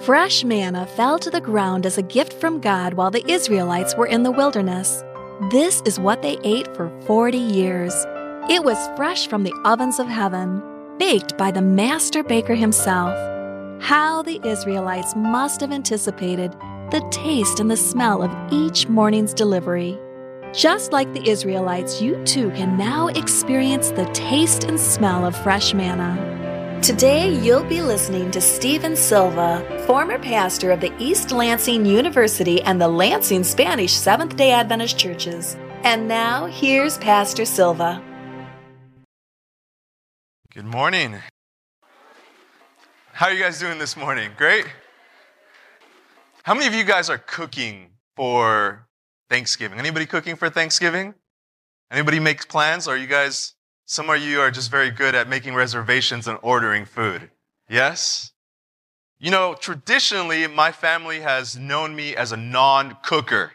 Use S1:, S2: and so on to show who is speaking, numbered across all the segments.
S1: Fresh manna fell to the ground as a gift from God while the Israelites were in the wilderness. This is what they ate for 40 years. It was fresh from the ovens of heaven, baked by the master baker himself. How the Israelites must have anticipated the taste and the smell of each morning's delivery. Just like the Israelites, you too can now experience the taste and smell of fresh manna. Today, you'll be listening to Steven Silva, former pastor of the East Lansing University and the Lansing Spanish Seventh day Adventist Churches. And now, here's Pastor Silva.
S2: Good morning. How are you guys doing this morning? Great? How many of you guys are cooking for Thanksgiving? Anybody cooking for Thanksgiving? Anybody makes plans? Are you guys some of you are just very good at making reservations and ordering food. Yes? You know, traditionally, my family has known me as a non cooker.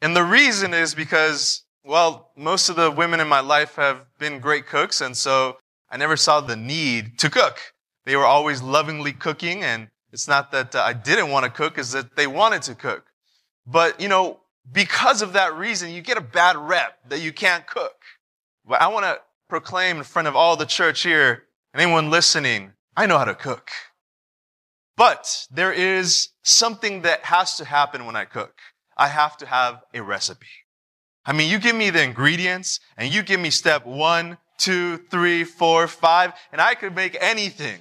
S2: And the reason is because, well, most of the women in my life have been great cooks, and so I never saw the need to cook. They were always lovingly cooking, and it's not that uh, I didn't want to cook, it's that they wanted to cook. But, you know, because of that reason, you get a bad rep that you can't cook. But I want to proclaim in front of all the church here and anyone listening, I know how to cook. But there is something that has to happen when I cook. I have to have a recipe. I mean, you give me the ingredients and you give me step one, two, three, four, five, and I could make anything.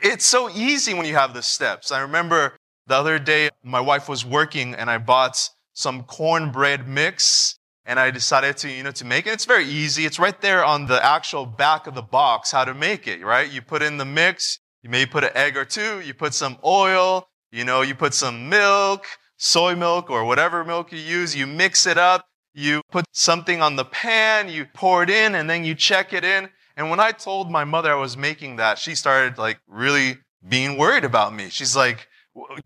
S2: It's so easy when you have the steps. I remember the other day, my wife was working and I bought some cornbread mix and I decided to, you know, to make it. It's very easy. It's right there on the actual back of the box how to make it, right? You put in the mix, you maybe put an egg or two, you put some oil, you know, you put some milk, soy milk or whatever milk you use, you mix it up, you put something on the pan, you pour it in, and then you check it in. And when I told my mother I was making that, she started like really being worried about me. She's like,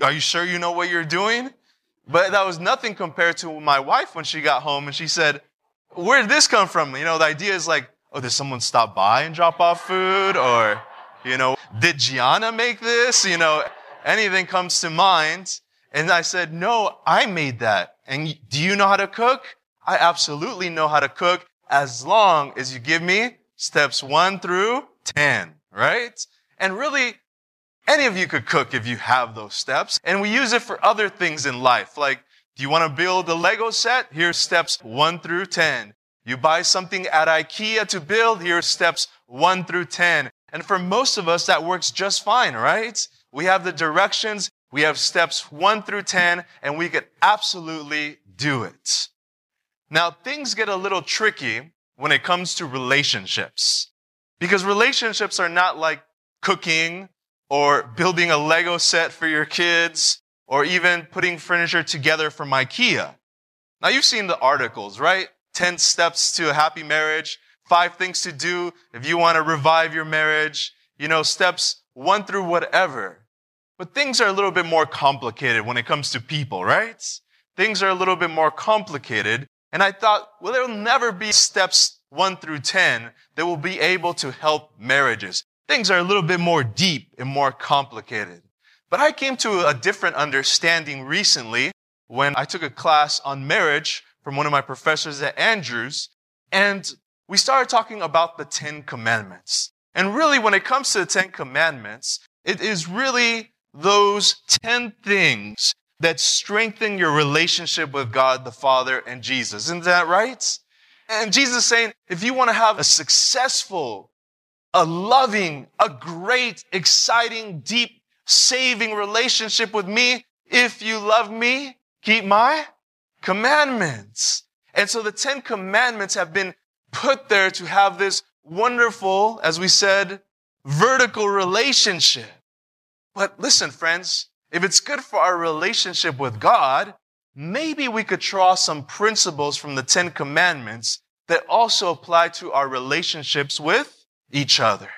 S2: are you sure you know what you're doing? But that was nothing compared to my wife when she got home and she said, where did this come from? You know, the idea is like, oh, did someone stop by and drop off food? Or, you know, did Gianna make this? You know, anything comes to mind. And I said, no, I made that. And do you know how to cook? I absolutely know how to cook as long as you give me steps one through 10, right? And really, any of you could cook if you have those steps. And we use it for other things in life. Like, do you want to build a Lego set? Here's steps one through 10. You buy something at IKEA to build. Here's steps one through 10. And for most of us, that works just fine, right? We have the directions. We have steps one through 10 and we could absolutely do it. Now things get a little tricky when it comes to relationships because relationships are not like cooking or building a Lego set for your kids, or even putting furniture together from IKEA. Now you've seen the articles, right? 10 steps to a happy marriage, five things to do if you want to revive your marriage, you know, steps one through whatever. But things are a little bit more complicated when it comes to people, right? Things are a little bit more complicated. And I thought, well, there will never be steps one through 10 that will be able to help marriages things are a little bit more deep and more complicated. But I came to a different understanding recently when I took a class on marriage from one of my professors at Andrews. And we started talking about the Ten Commandments. And really, when it comes to the Ten Commandments, it is really those 10 things that strengthen your relationship with God the Father and Jesus. Isn't that right? And Jesus saying, if you want to have a successful a loving, a great, exciting, deep, saving relationship with me. If you love me, keep my commandments. And so the Ten Commandments have been put there to have this wonderful, as we said, vertical relationship. But listen, friends, if it's good for our relationship with God, maybe we could draw some principles from the Ten Commandments that also apply to our relationships with each other.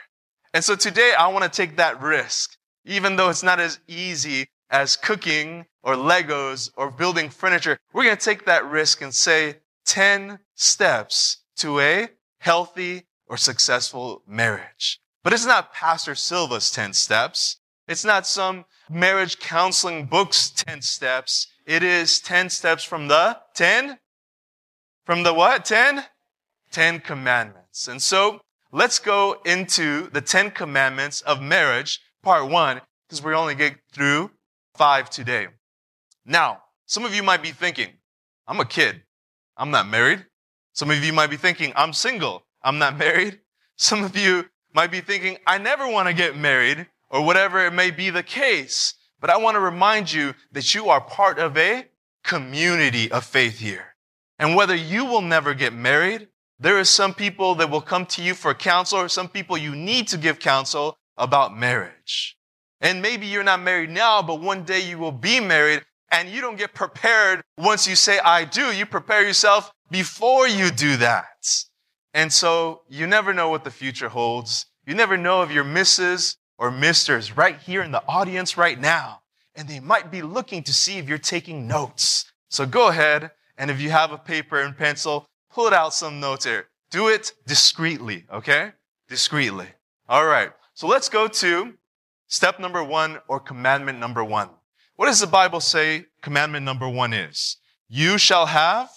S2: And so today I want to take that risk, even though it's not as easy as cooking or Legos or building furniture. We're going to take that risk and say 10 steps to a healthy or successful marriage. But it's not Pastor Silva's 10 steps. It's not some marriage counseling books 10 steps. It is 10 steps from the 10? From the what? 10? 10 commandments. And so let's go into the 10 commandments of marriage, part one, because we only get through five today. Now, some of you might be thinking, I'm a kid. I'm not married. Some of you might be thinking, I'm single. I'm not married. Some of you might be thinking, I never want to get married or whatever it may be the case. But I want to remind you that you are part of a community of faith here. And whether you will never get married, there are some people that will come to you for counsel or some people you need to give counsel about marriage. And maybe you're not married now, but one day you will be married and you don't get prepared once you say, I do. You prepare yourself before you do that. And so you never know what the future holds. You never know if your misses or misters right here in the audience right now. And they might be looking to see if you're taking notes. So go ahead. And if you have a paper and pencil, pull out some notes here. Do it discreetly, okay? Discreetly. All right. So let's go to step number one or commandment number one. What does the Bible say commandment number one is? You shall have,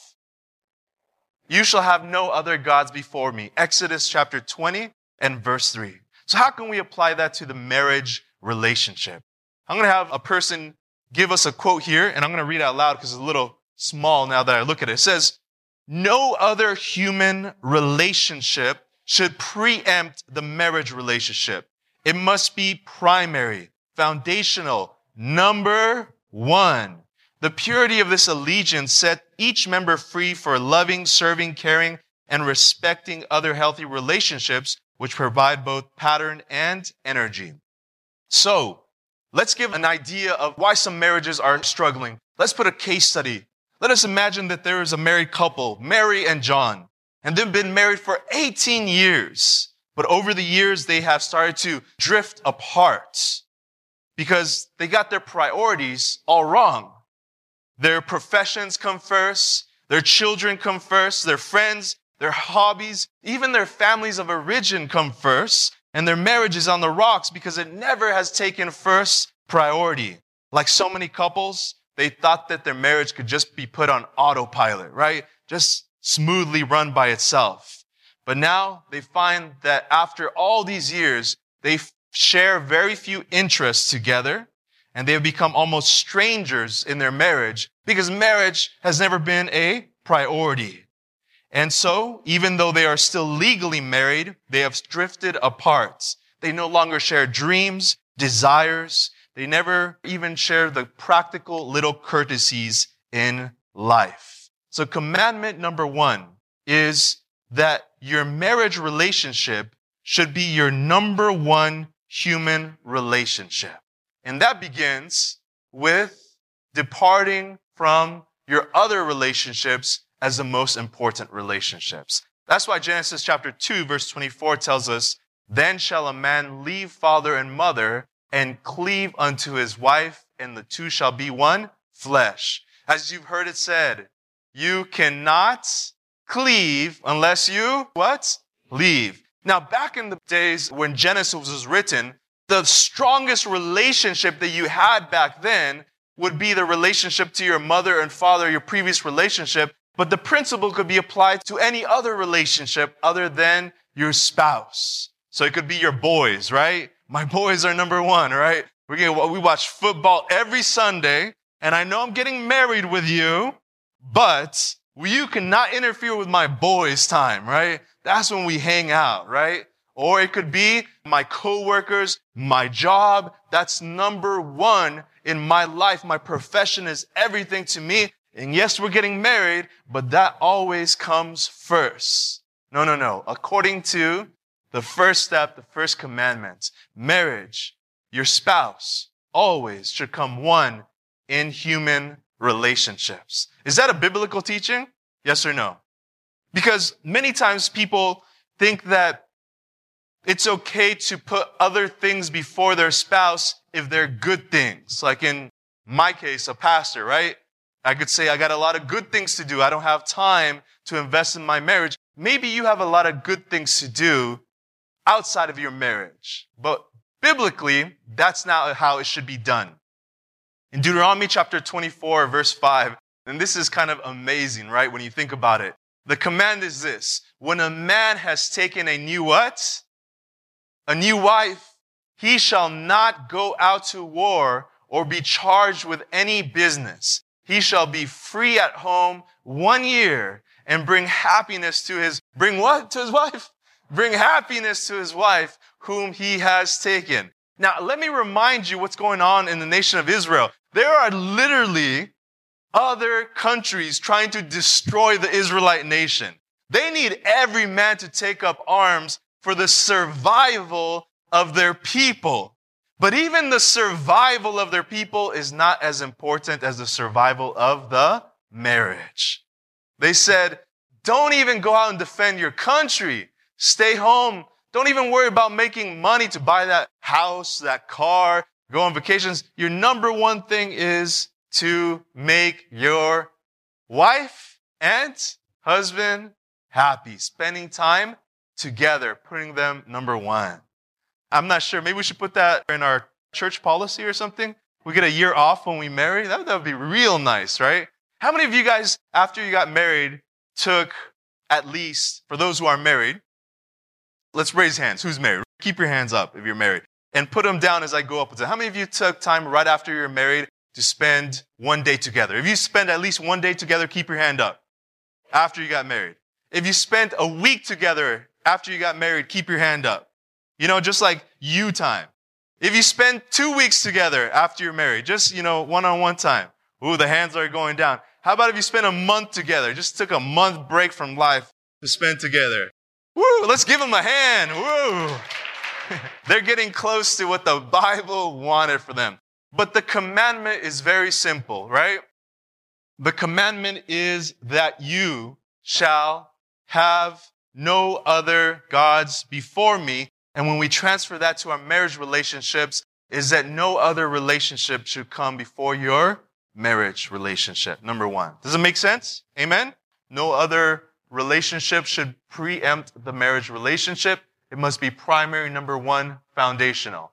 S2: you shall have no other gods before me. Exodus chapter 20 and verse 3. So how can we apply that to the marriage relationship? I'm going to have a person give us a quote here and I'm going to read out loud because it's a little small now that I look at it. It says, no other human relationship should preempt the marriage relationship. It must be primary, foundational, number one. The purity of this allegiance set each member free for loving, serving, caring, and respecting other healthy relationships, which provide both pattern and energy. So, let's give an idea of why some marriages are struggling. Let's put a case study let us imagine that there is a married couple, Mary and John, and they've been married for 18 years. But over the years, they have started to drift apart because they got their priorities all wrong. Their professions come first, their children come first, their friends, their hobbies, even their families of origin come first, and their marriage is on the rocks because it never has taken first priority. Like so many couples, they thought that their marriage could just be put on autopilot, right? Just smoothly run by itself. But now they find that after all these years, they share very few interests together and they have become almost strangers in their marriage because marriage has never been a priority. And so, even though they are still legally married, they have drifted apart. They no longer share dreams, desires, they never even share the practical little courtesies in life. So commandment number one is that your marriage relationship should be your number one human relationship. And that begins with departing from your other relationships as the most important relationships. That's why Genesis chapter 2 verse 24 tells us, then shall a man leave father and mother and cleave unto his wife, and the two shall be one flesh. As you've heard it said, you cannot cleave unless you, what? Leave. Now, back in the days when Genesis was written, the strongest relationship that you had back then would be the relationship to your mother and father, your previous relationship. But the principle could be applied to any other relationship other than your spouse. So it could be your boys, right? My boys are number one, right? We get, we watch football every Sunday, and I know I'm getting married with you, but you cannot interfere with my boys' time, right? That's when we hang out, right? Or it could be my coworkers, my job. That's number one in my life. My profession is everything to me. And yes, we're getting married, but that always comes first. No, no, no. According to the first step, the first commandment, marriage, your spouse always should come one in human relationships. Is that a biblical teaching? Yes or no? Because many times people think that it's okay to put other things before their spouse if they're good things. Like in my case, a pastor, right? I could say, I got a lot of good things to do. I don't have time to invest in my marriage. Maybe you have a lot of good things to do, outside of your marriage. But biblically, that's not how it should be done. In Deuteronomy chapter 24, verse 5, and this is kind of amazing, right? When you think about it. The command is this. When a man has taken a new what? A new wife, he shall not go out to war or be charged with any business. He shall be free at home one year and bring happiness to his, bring what to his wife? Bring happiness to his wife whom he has taken. Now, let me remind you what's going on in the nation of Israel. There are literally other countries trying to destroy the Israelite nation. They need every man to take up arms for the survival of their people. But even the survival of their people is not as important as the survival of the marriage. They said, don't even go out and defend your country. Stay home. Don't even worry about making money to buy that house, that car, go on vacations. Your number one thing is to make your wife and husband happy, spending time together, putting them number one. I'm not sure. Maybe we should put that in our church policy or something. We get a year off when we marry. That, that would be real nice, right? How many of you guys, after you got married, took at least, for those who are married, let's raise hands. Who's married? Keep your hands up if you're married. And put them down as I go up. How many of you took time right after you're married to spend one day together? If you spend at least one day together, keep your hand up. After you got married. If you spent a week together after you got married, keep your hand up. You know, just like you time. If you spend two weeks together after you're married, just, you know, one-on-one time. Ooh, the hands are going down. How about if you spend a month together? Just took a month break from life to spend together. Woo, let's give them a hand. Woo. They're getting close to what the Bible wanted for them. But the commandment is very simple, right? The commandment is that you shall have no other gods before me. And when we transfer that to our marriage relationships, is that no other relationship should come before your marriage relationship. Number one. Does it make sense? Amen? No other relationship should preempt the marriage relationship. It must be primary, number one, foundational.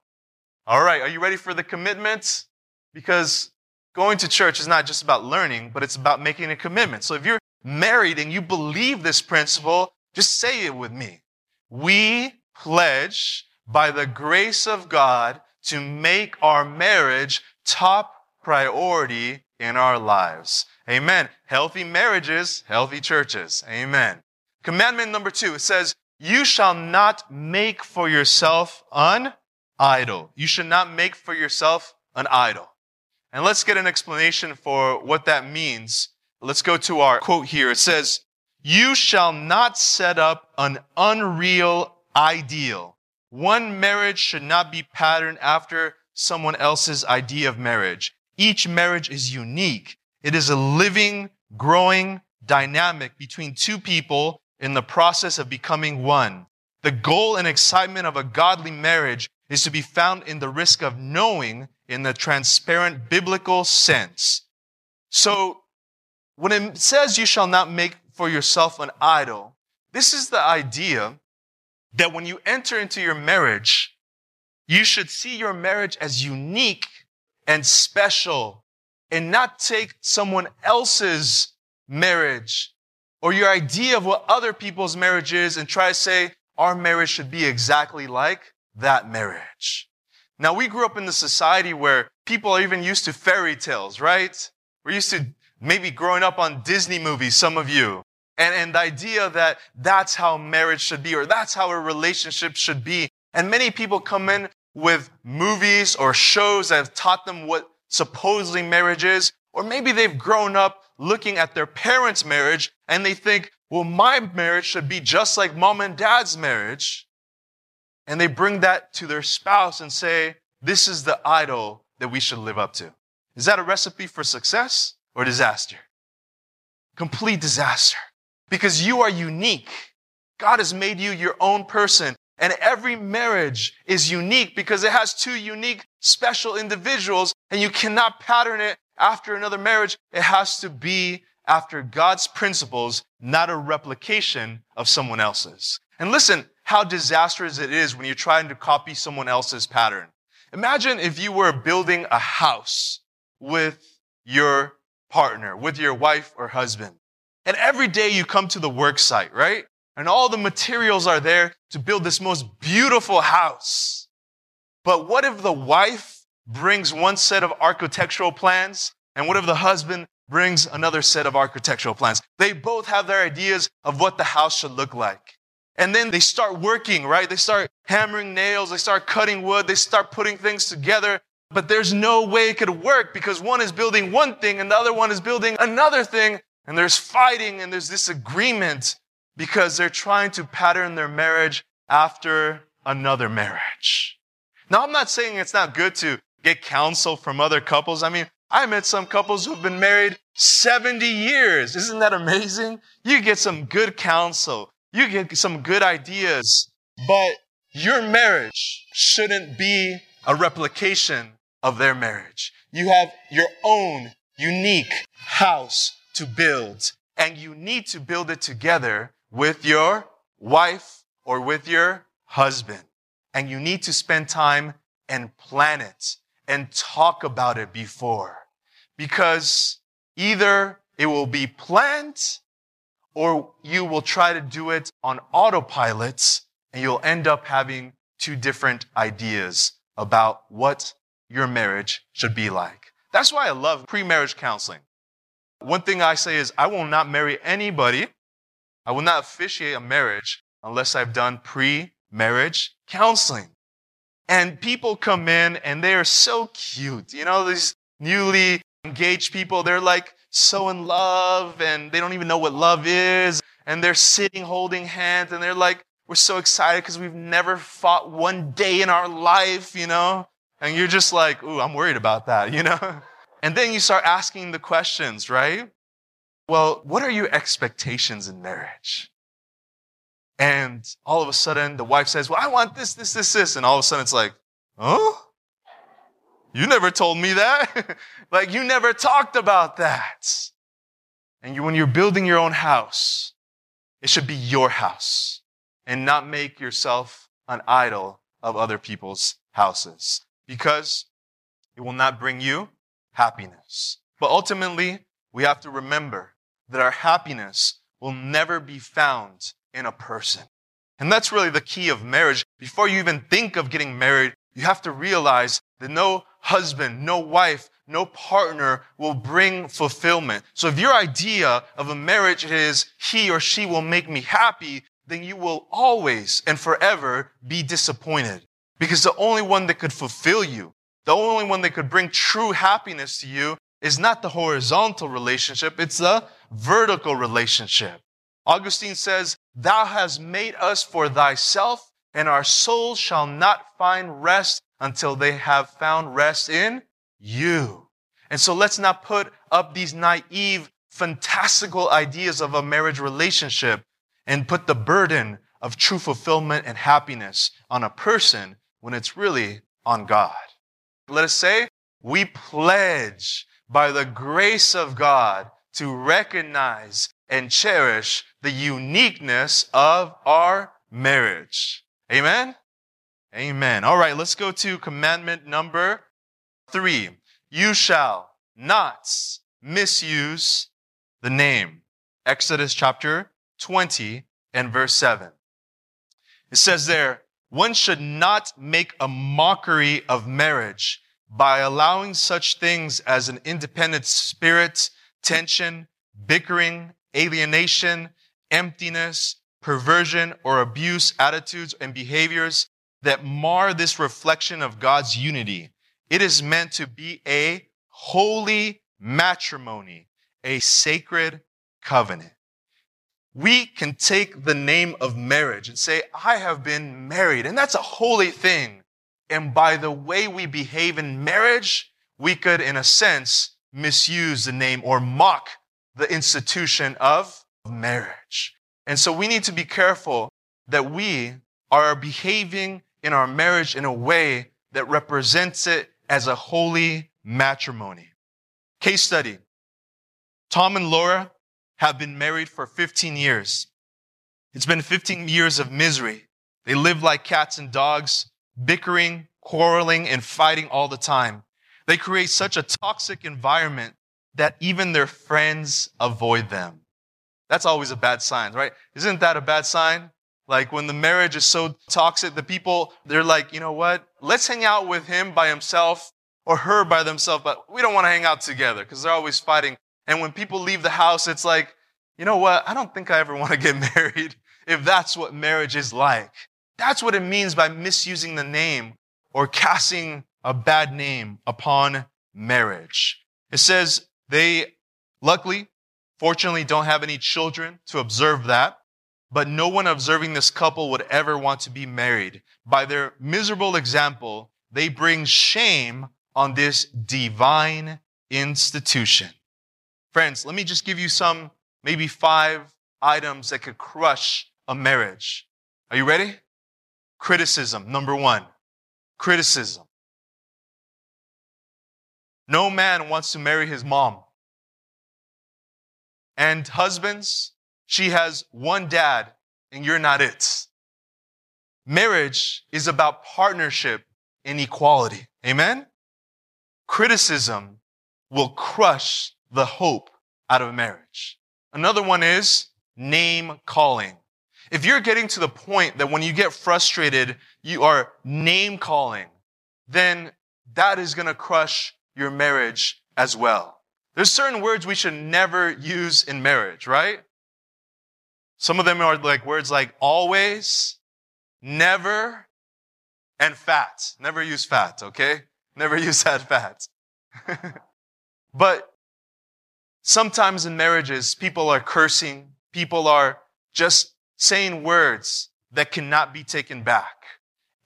S2: All right. Are you ready for the commitments? Because going to church is not just about learning, but it's about making a commitment. So if you're married and you believe this principle, just say it with me. We pledge by the grace of God to make our marriage top priority in our lives. Amen. Healthy marriages, healthy churches. Amen. Commandment number two, it says, you shall not make for yourself an idol. You should not make for yourself an idol. And let's get an explanation for what that means. Let's go to our quote here. It says, you shall not set up an unreal ideal. One marriage should not be patterned after someone else's idea of marriage. Each marriage is unique. It is a living, growing dynamic between two people in the process of becoming one. The goal and excitement of a godly marriage is to be found in the risk of knowing in the transparent biblical sense. So when it says you shall not make for yourself an idol, this is the idea that when you enter into your marriage, you should see your marriage as unique and special and not take someone else's marriage or your idea of what other people's marriage is and try to say our marriage should be exactly like that marriage. Now we grew up in the society where people are even used to fairy tales, right? We're used to maybe growing up on Disney movies, some of you. And, and the idea that that's how marriage should be or that's how a relationship should be. And many people come in with movies or shows that have taught them what supposedly marriage is, or maybe they've grown up looking at their parents' marriage and they think, well, my marriage should be just like mom and dad's marriage. And they bring that to their spouse and say, this is the idol that we should live up to. Is that a recipe for success or disaster? Complete disaster. Because you are unique. God has made you your own person. And every marriage is unique because it has two unique, special individuals, and you cannot pattern it after another marriage. It has to be after God's principles, not a replication of someone else's. And listen, how disastrous it is when you're trying to copy someone else's pattern. Imagine if you were building a house with your partner, with your wife or husband. And every day you come to the work site, right? And all the materials are there to build this most beautiful house. But what if the wife brings one set of architectural plans and what if the husband brings another set of architectural plans? They both have their ideas of what the house should look like. And then they start working, right? They start hammering nails. They start cutting wood. They start putting things together. But there's no way it could work because one is building one thing and the other one is building another thing. And there's fighting and there's disagreement because they're trying to pattern their marriage after another marriage. Now, I'm not saying it's not good to get counsel from other couples. I mean, I met some couples who've been married 70 years. Isn't that amazing? You get some good counsel. You get some good ideas, but your marriage shouldn't be a replication of their marriage. You have your own unique house to build, and you need to build it together with your wife or with your husband. And you need to spend time and plan it and talk about it before. Because either it will be planned or you will try to do it on autopilot and you'll end up having two different ideas about what your marriage should be like. That's why I love pre-marriage counseling. One thing I say is I will not marry anybody. I will not officiate a marriage unless I've done pre-marriage counseling. And people come in and they are so cute. You know, these newly engaged people, they're like so in love and they don't even know what love is. And they're sitting holding hands and they're like, we're so excited because we've never fought one day in our life, you know? And you're just like, ooh, I'm worried about that, you know? And then you start asking the questions, right? Well, what are your expectations in marriage? And all of a sudden, the wife says, Well, I want this, this, this, this. And all of a sudden, it's like, Oh? You never told me that. like, you never talked about that. And you, when you're building your own house, it should be your house and not make yourself an idol of other people's houses because it will not bring you happiness. But ultimately, we have to remember that our happiness will never be found in a person. And that's really the key of marriage. Before you even think of getting married, you have to realize that no husband, no wife, no partner will bring fulfillment. So if your idea of a marriage is he or she will make me happy, then you will always and forever be disappointed. Because the only one that could fulfill you, the only one that could bring true happiness to you is not the horizontal relationship, it's the vertical relationship. Augustine says, Thou hast made us for thyself, and our souls shall not find rest until they have found rest in you. And so let's not put up these naive, fantastical ideas of a marriage relationship and put the burden of true fulfillment and happiness on a person when it's really on God. Let us say, we pledge by the grace of God to recognize and cherish the uniqueness of our marriage. Amen? Amen. All right, let's go to commandment number three. You shall not misuse the name. Exodus chapter 20 and verse 7. It says there, one should not make a mockery of marriage by allowing such things as an independent spirit, tension, bickering, alienation, emptiness, perversion, or abuse attitudes and behaviors that mar this reflection of God's unity. It is meant to be a holy matrimony, a sacred covenant. We can take the name of marriage and say, I have been married. And that's a holy thing. And by the way we behave in marriage, we could, in a sense, misuse the name or mock the institution of marriage. And so we need to be careful that we are behaving in our marriage in a way that represents it as a holy matrimony. Case study. Tom and Laura have been married for 15 years. It's been 15 years of misery. They live like cats and dogs, bickering, quarreling, and fighting all the time. They create such a toxic environment that even their friends avoid them. That's always a bad sign, right? Isn't that a bad sign? Like when the marriage is so toxic, the people, they're like, you know what? Let's hang out with him by himself or her by themselves, but we don't want to hang out together because they're always fighting. And when people leave the house, it's like, you know what? I don't think I ever want to get married if that's what marriage is like. That's what it means by misusing the name or casting a bad name upon marriage. It says they luckily, fortunately, don't have any children to observe that, but no one observing this couple would ever want to be married. By their miserable example, they bring shame on this divine institution. Friends, let me just give you some, maybe five items that could crush a marriage. Are you ready? Criticism, number one. Criticism. No man wants to marry his mom. And husbands, she has one dad and you're not it. Marriage is about partnership and equality. Amen? Criticism will crush the hope out of marriage. Another one is name calling. If you're getting to the point that when you get frustrated, you are name calling, then that is going to crush your marriage as well. There's certain words we should never use in marriage, right? Some of them are like words like always, never, and fat. Never use fat, okay? Never use that fat. but sometimes in marriages, people are cursing. People are just saying words that cannot be taken back.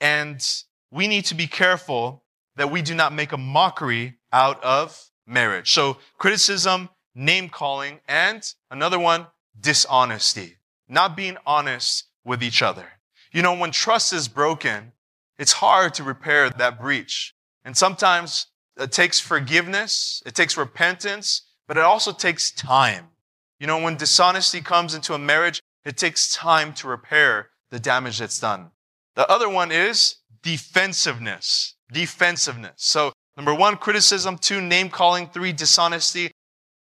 S2: And we need to be careful that we do not make a mockery out of marriage. So criticism, name calling, and another one, dishonesty. Not being honest with each other. You know, when trust is broken, it's hard to repair that breach. And sometimes it takes forgiveness, it takes repentance, but it also takes time. You know, when dishonesty comes into a marriage, it takes time to repair the damage that's done. The other one is defensiveness. Defensiveness. So number one, criticism. Two, name calling. Three, dishonesty.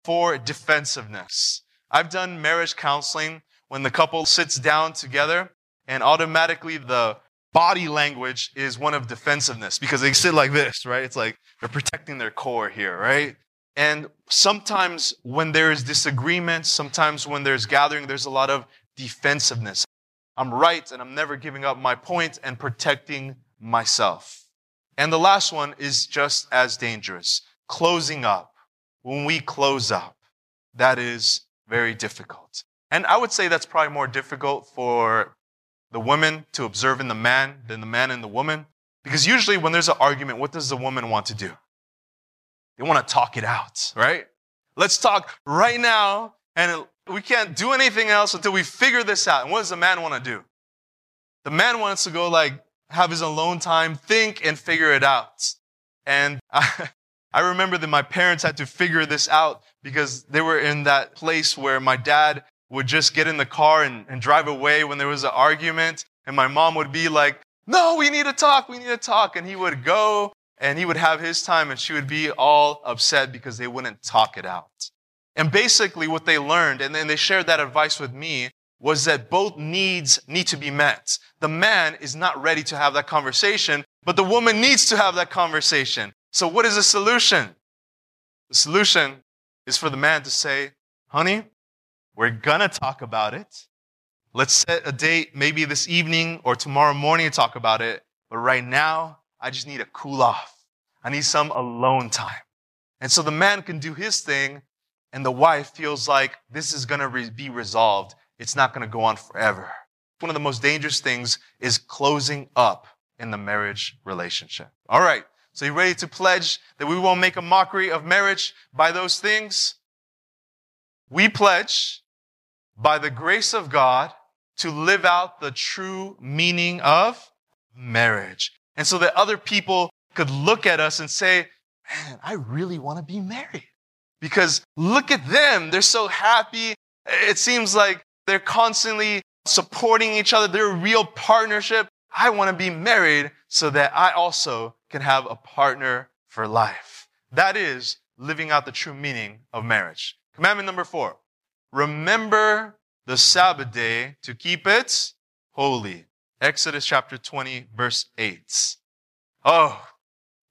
S2: Four, defensiveness. I've done marriage counseling when the couple sits down together and automatically the body language is one of defensiveness because they sit like this, right? It's like they're protecting their core here, right? And sometimes when there is disagreement, sometimes when there's gathering, there's a lot of defensiveness. I'm right and I'm never giving up my point and protecting myself. And the last one is just as dangerous. Closing up. When we close up, that is very difficult. And I would say that's probably more difficult for the woman to observe in the man than the man in the woman. Because usually when there's an argument, what does the woman want to do? They want to talk it out, right? Let's talk right now, and we can't do anything else until we figure this out. And what does the man want to do? The man wants to go like have his alone time, think and figure it out. And I, I remember that my parents had to figure this out because they were in that place where my dad would just get in the car and, and drive away when there was an argument. And my mom would be like, no, we need to talk. We need to talk. And he would go and he would have his time and she would be all upset because they wouldn't talk it out. And basically what they learned, and then they shared that advice with me, was that both needs need to be met. The man is not ready to have that conversation, but the woman needs to have that conversation. So what is the solution? The solution is for the man to say, honey, we're gonna talk about it. Let's set a date, maybe this evening or tomorrow morning to talk about it. But right now, I just need to cool off. I need some alone time. And so the man can do his thing, and the wife feels like this is gonna re- be resolved. It's not gonna go on forever. One of the most dangerous things is closing up in the marriage relationship. All right. So you ready to pledge that we won't make a mockery of marriage by those things? We pledge by the grace of God to live out the true meaning of marriage. And so that other people could look at us and say, man, I really want to be married. Because look at them. They're so happy. It seems like they're constantly supporting each other. They're a real partnership. I want to be married so that I also can have a partner for life. That is living out the true meaning of marriage. Commandment number four. Remember the Sabbath day to keep it holy. Exodus chapter 20, verse 8. Oh,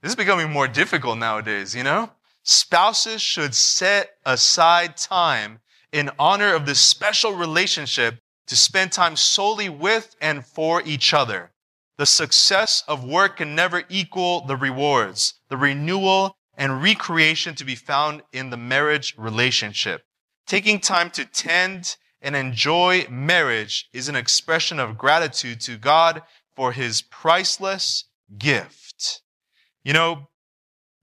S2: this is becoming more difficult nowadays, you know? Spouses should set aside time in honor of this special relationship to spend time solely with and for each other. The success of work can never equal the rewards, the renewal and recreation to be found in the marriage relationship. Taking time to tend and enjoy marriage is an expression of gratitude to God for his priceless gift. You know,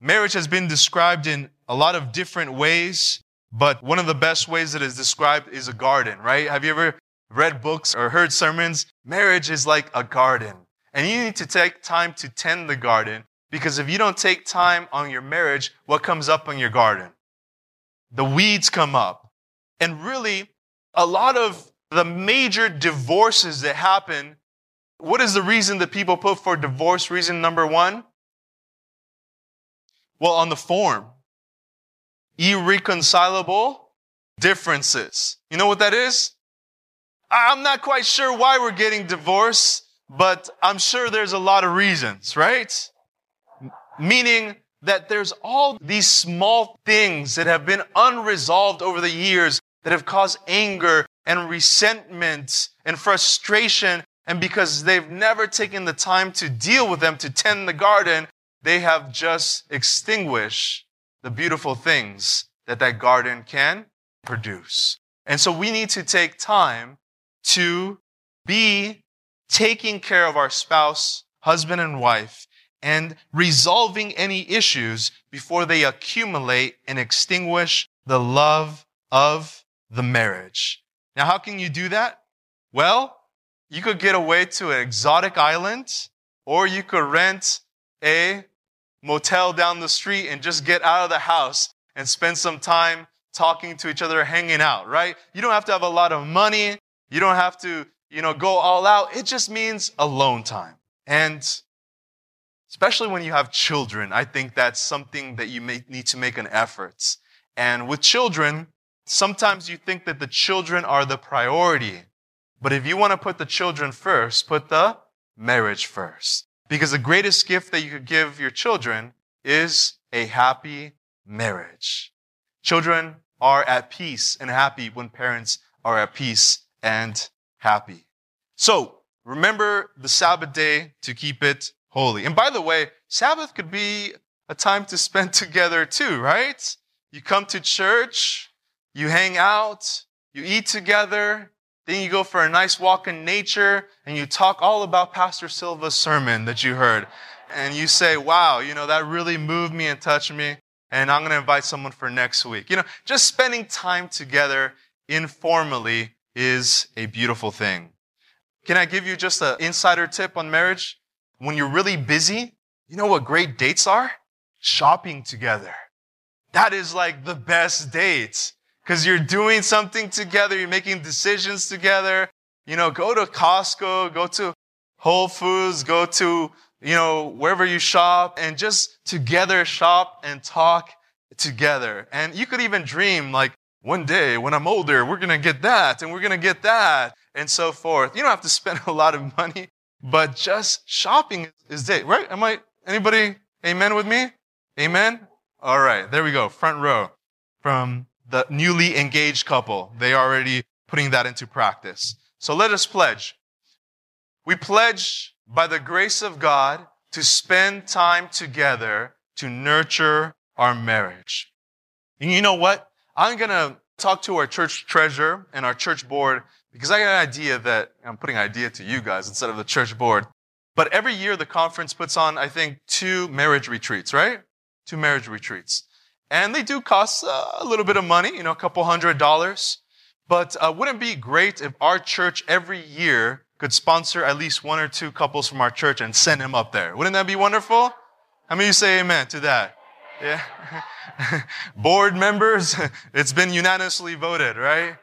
S2: marriage has been described in a lot of different ways, but one of the best ways that is described is a garden, right? Have you ever read books or heard sermons? Marriage is like a garden. And you need to take time to tend the garden because if you don't take time on your marriage, what comes up on your garden? The weeds come up. And really, a lot of the major divorces that happen, what is the reason that people put for divorce? Reason number one? Well, on the form, irreconcilable differences. You know what that is? I'm not quite sure why we're getting divorced, but I'm sure there's a lot of reasons, right? Meaning that there's all these small things that have been unresolved over the years that have caused anger and resentment and frustration. And because they've never taken the time to deal with them, to tend the garden, they have just extinguished the beautiful things that that garden can produce. And so we need to take time to be taking care of our spouse, husband and wife, and resolving any issues before they accumulate and extinguish the love of the marriage. Now, how can you do that? Well, you could get away to an exotic island, or you could rent a motel down the street and just get out of the house and spend some time talking to each other, hanging out, right? You don't have to have a lot of money. You don't have to, you know, go all out. It just means alone time. And especially when you have children, I think that's something that you may need to make an effort. And with children, sometimes you think that the children are the priority. But if you want to put the children first, put the marriage first. Because the greatest gift that you could give your children is a happy marriage. Children are at peace and happy when parents are at peace and happy. So remember the Sabbath day to keep it holy. And by the way, Sabbath could be a time to spend together too, right? You come to church, you hang out, you eat together, then you go for a nice walk in nature and you talk all about Pastor Silva's sermon that you heard. And you say, wow, you know, that really moved me and touched me. And I'm going to invite someone for next week. You know, just spending time together informally is a beautiful thing. Can I give you just an insider tip on marriage? When you're really busy, you know what great dates are? Shopping together. That is like the best dates because you're doing something together, you're making decisions together. You know, go to Costco, go to Whole Foods, go to, you know, wherever you shop and just together shop and talk together. And you could even dream like one day when I'm older, we're going to get that and we're going to get that and so forth. You don't have to spend a lot of money, but just shopping is it, right? Am I, anybody amen with me? Amen? All right. There we go. Front row from the newly engaged couple. They are already putting that into practice. So let us pledge. We pledge by the grace of God to spend time together to nurture our marriage. And you know what? I'm going to talk to our church treasurer and our church board because I got an idea that I'm putting an idea to you guys instead of the church board. But every year the conference puts on, I think, two marriage retreats, right? Two marriage retreats. And they do cost uh, a little bit of money, you know, a couple hundred dollars. But uh, wouldn't it be great if our church every year could sponsor at least one or two couples from our church and send them up there? Wouldn't that be wonderful? How many of you say amen to that? Yeah. Board members, it's been unanimously voted, right?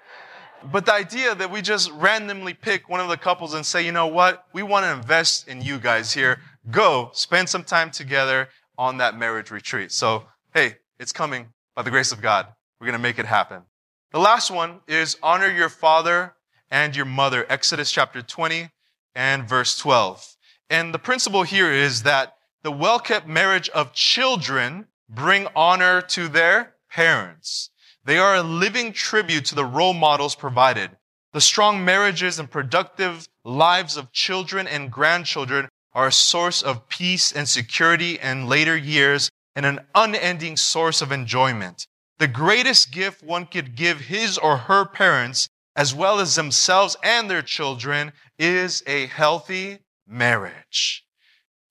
S2: But the idea that we just randomly pick one of the couples and say, you know what? We want to invest in you guys here. Go spend some time together on that marriage retreat. So, hey, it's coming by the grace of God. We're going to make it happen. The last one is honor your father and your mother. Exodus chapter 20 and verse 12. And the principle here is that the well-kept marriage of children bring honor to their parents. They are a living tribute to the role models provided. The strong marriages and productive lives of children and grandchildren are a source of peace and security in later years and an unending source of enjoyment. The greatest gift one could give his or her parents, as well as themselves and their children, is a healthy marriage.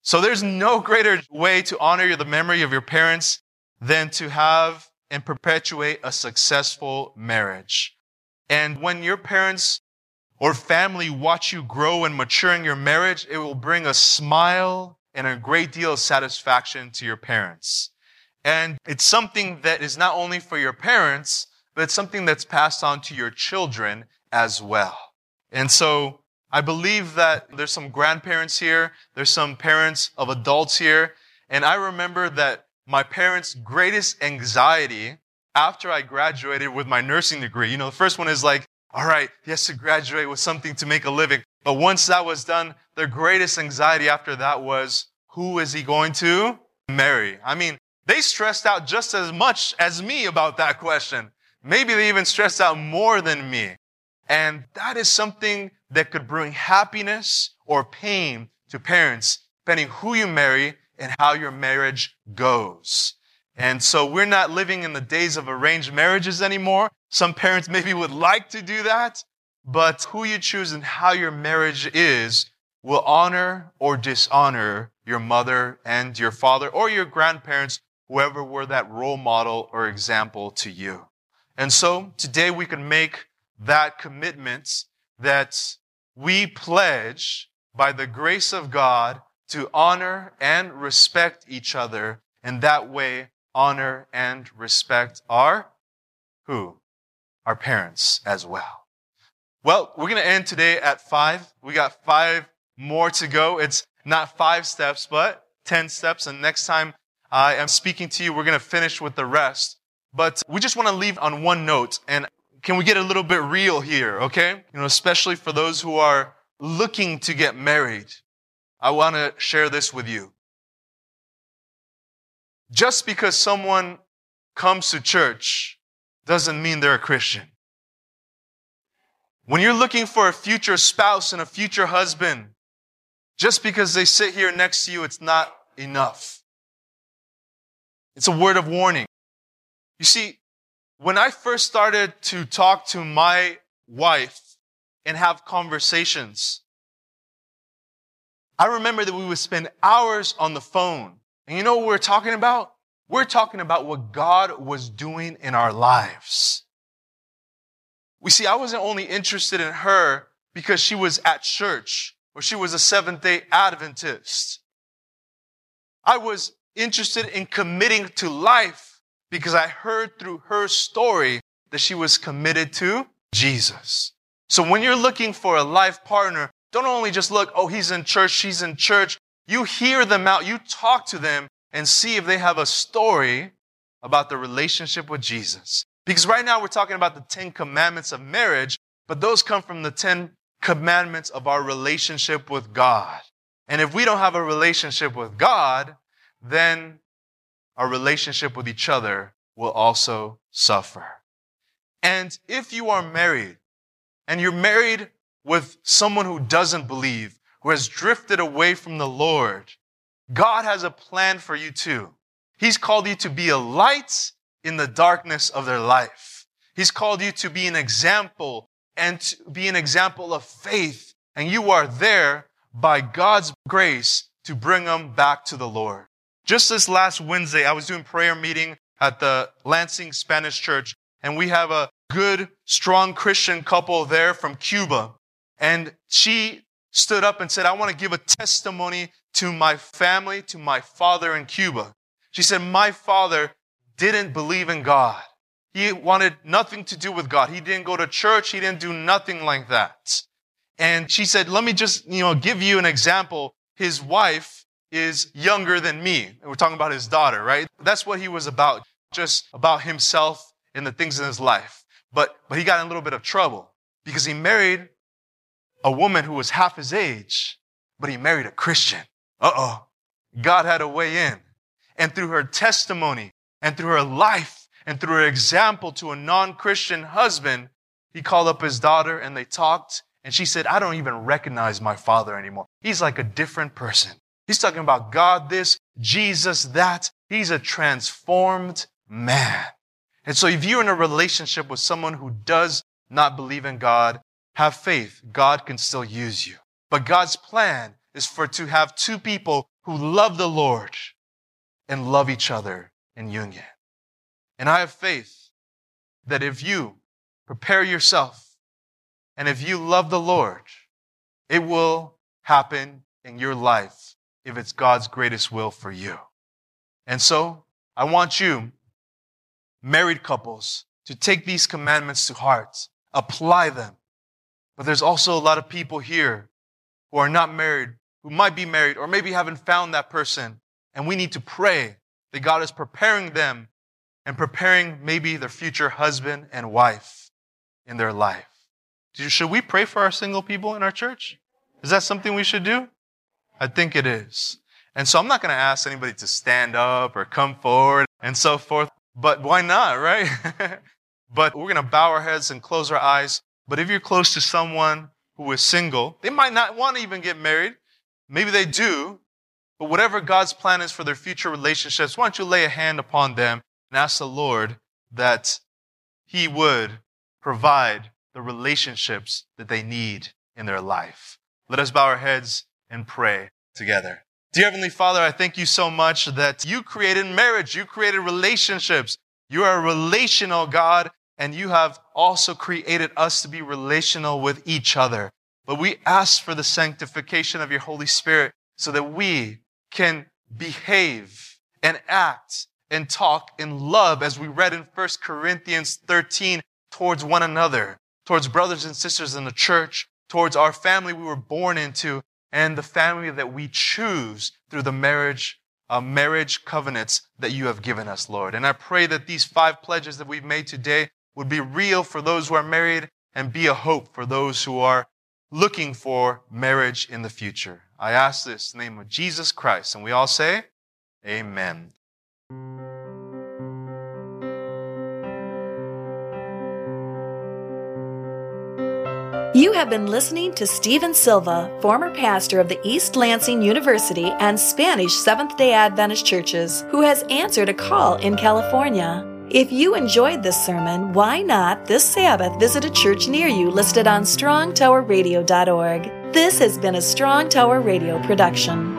S2: So there's no greater way to honor the memory of your parents than to have and perpetuate a successful marriage. And when your parents or family watch you grow and mature in your marriage, it will bring a smile and a great deal of satisfaction to your parents. And it's something that is not only for your parents, but it's something that's passed on to your children as well. And so I believe that there's some grandparents here. There's some parents of adults here. And I remember that my parents' greatest anxiety after I graduated with my nursing degree. You know, the first one is like, all right, he has to graduate with something to make a living. But once that was done, their greatest anxiety after that was, who is he going to marry? I mean, they stressed out just as much as me about that question. Maybe they even stressed out more than me. And that is something that could bring happiness or pain to parents, depending who you marry and how your marriage goes. And so we're not living in the days of arranged marriages anymore. Some parents maybe would like to do that, but who you choose and how your marriage is will honor or dishonor your mother and your father or your grandparents, whoever were that role model or example to you. And so today we can make that commitment that we pledge by the grace of God to honor and respect each other, and that way honor and respect our who? Our parents as well. Well, we're going to end today at five. We got five more to go. It's not five steps, but 10 steps. And next time I am speaking to you, we're going to finish with the rest. But we just want to leave on one note. And can we get a little bit real here? Okay. You know, especially for those who are looking to get married. I want to share this with you. Just because someone comes to church doesn't mean they're a Christian. When you're looking for a future spouse and a future husband, just because they sit here next to you, it's not enough. It's a word of warning. You see, when I first started to talk to my wife and have conversations, I remember that we would spend hours on the phone. And you know what we're talking about? We're talking about what God was doing in our lives. We see, I wasn't only interested in her because she was at church or she was a Seventh day Adventist. I was interested in committing to life because I heard through her story that she was committed to Jesus. So when you're looking for a life partner, don't only just look, oh, he's in church, she's in church. You hear them out, you talk to them and see if they have a story about the relationship with Jesus. Because right now we're talking about the 10 commandments of marriage, but those come from the 10 commandments of our relationship with God. And if we don't have a relationship with God, then our relationship with each other will also suffer. And if you are married and you're married with someone who doesn't believe, who has drifted away from the Lord, God has a plan for you too. He's called you to be a light in the darkness of their life. He's called you to be an example and to be an example of faith. And you are there by God's grace to bring them back to the Lord. Just this last Wednesday, I was doing prayer meeting at the Lansing Spanish Church, and we have a good, strong Christian couple there from Cuba. And she stood up and said, I want to give a testimony to my family, to my father in Cuba. She said, my father didn't believe in God. He wanted nothing to do with God. He didn't go to church. He didn't do nothing like that. And she said, let me just, you know, give you an example. His wife is younger than me. We're talking about his daughter, right? That's what he was about, just about himself and the things in his life. But, but he got in a little bit of trouble because he married a woman who was half his age, but he married a Christian. Uh oh. God had a way in. And through her testimony and through her life, and through her example to a non-Christian husband, he called up his daughter and they talked. And she said, I don't even recognize my father anymore. He's like a different person. He's talking about God this, Jesus that. He's a transformed man. And so if you're in a relationship with someone who does not believe in God, have faith. God can still use you. But God's plan is for to have two people who love the Lord and love each other in union. And I have faith that if you prepare yourself and if you love the Lord, it will happen in your life if it's God's greatest will for you. And so I want you, married couples, to take these commandments to heart, apply them. But there's also a lot of people here who are not married, who might be married, or maybe haven't found that person. And we need to pray that God is preparing them and preparing maybe their future husband and wife in their life. Should we pray for our single people in our church? Is that something we should do? I think it is. And so I'm not going to ask anybody to stand up or come forward and so forth, but why not, right? but we're going to bow our heads and close our eyes. But if you're close to someone who is single, they might not want to even get married. Maybe they do. But whatever God's plan is for their future relationships, why don't you lay a hand upon them and ask the Lord that He would provide the relationships that they need in their life. Let us bow our heads and pray together. Dear Heavenly Father, I thank you so much that you created marriage, you created relationships. You are a relational God, and you have also created us to be relational with each other. But we ask for the sanctification of your Holy Spirit so that we can behave and act and talk in love, as we read in 1 Corinthians 13, towards one another, towards brothers and sisters in the church, towards our family we were born into, and the family that we choose through the marriage, uh, marriage covenants that you have given us, Lord. And I pray that these five pledges that we've made today would be real for those who are married and be a hope for those who are looking for marriage in the future. I ask this in the name of Jesus Christ. And we all say, Amen.
S1: You have been listening to Steven Silva, former pastor of the East Lansing University and Spanish Seventh day Adventist churches, who has answered a call in California. If you enjoyed this sermon, why not this Sabbath visit a church near you listed on strongtowerradio.org? This has been a Strong Tower Radio production.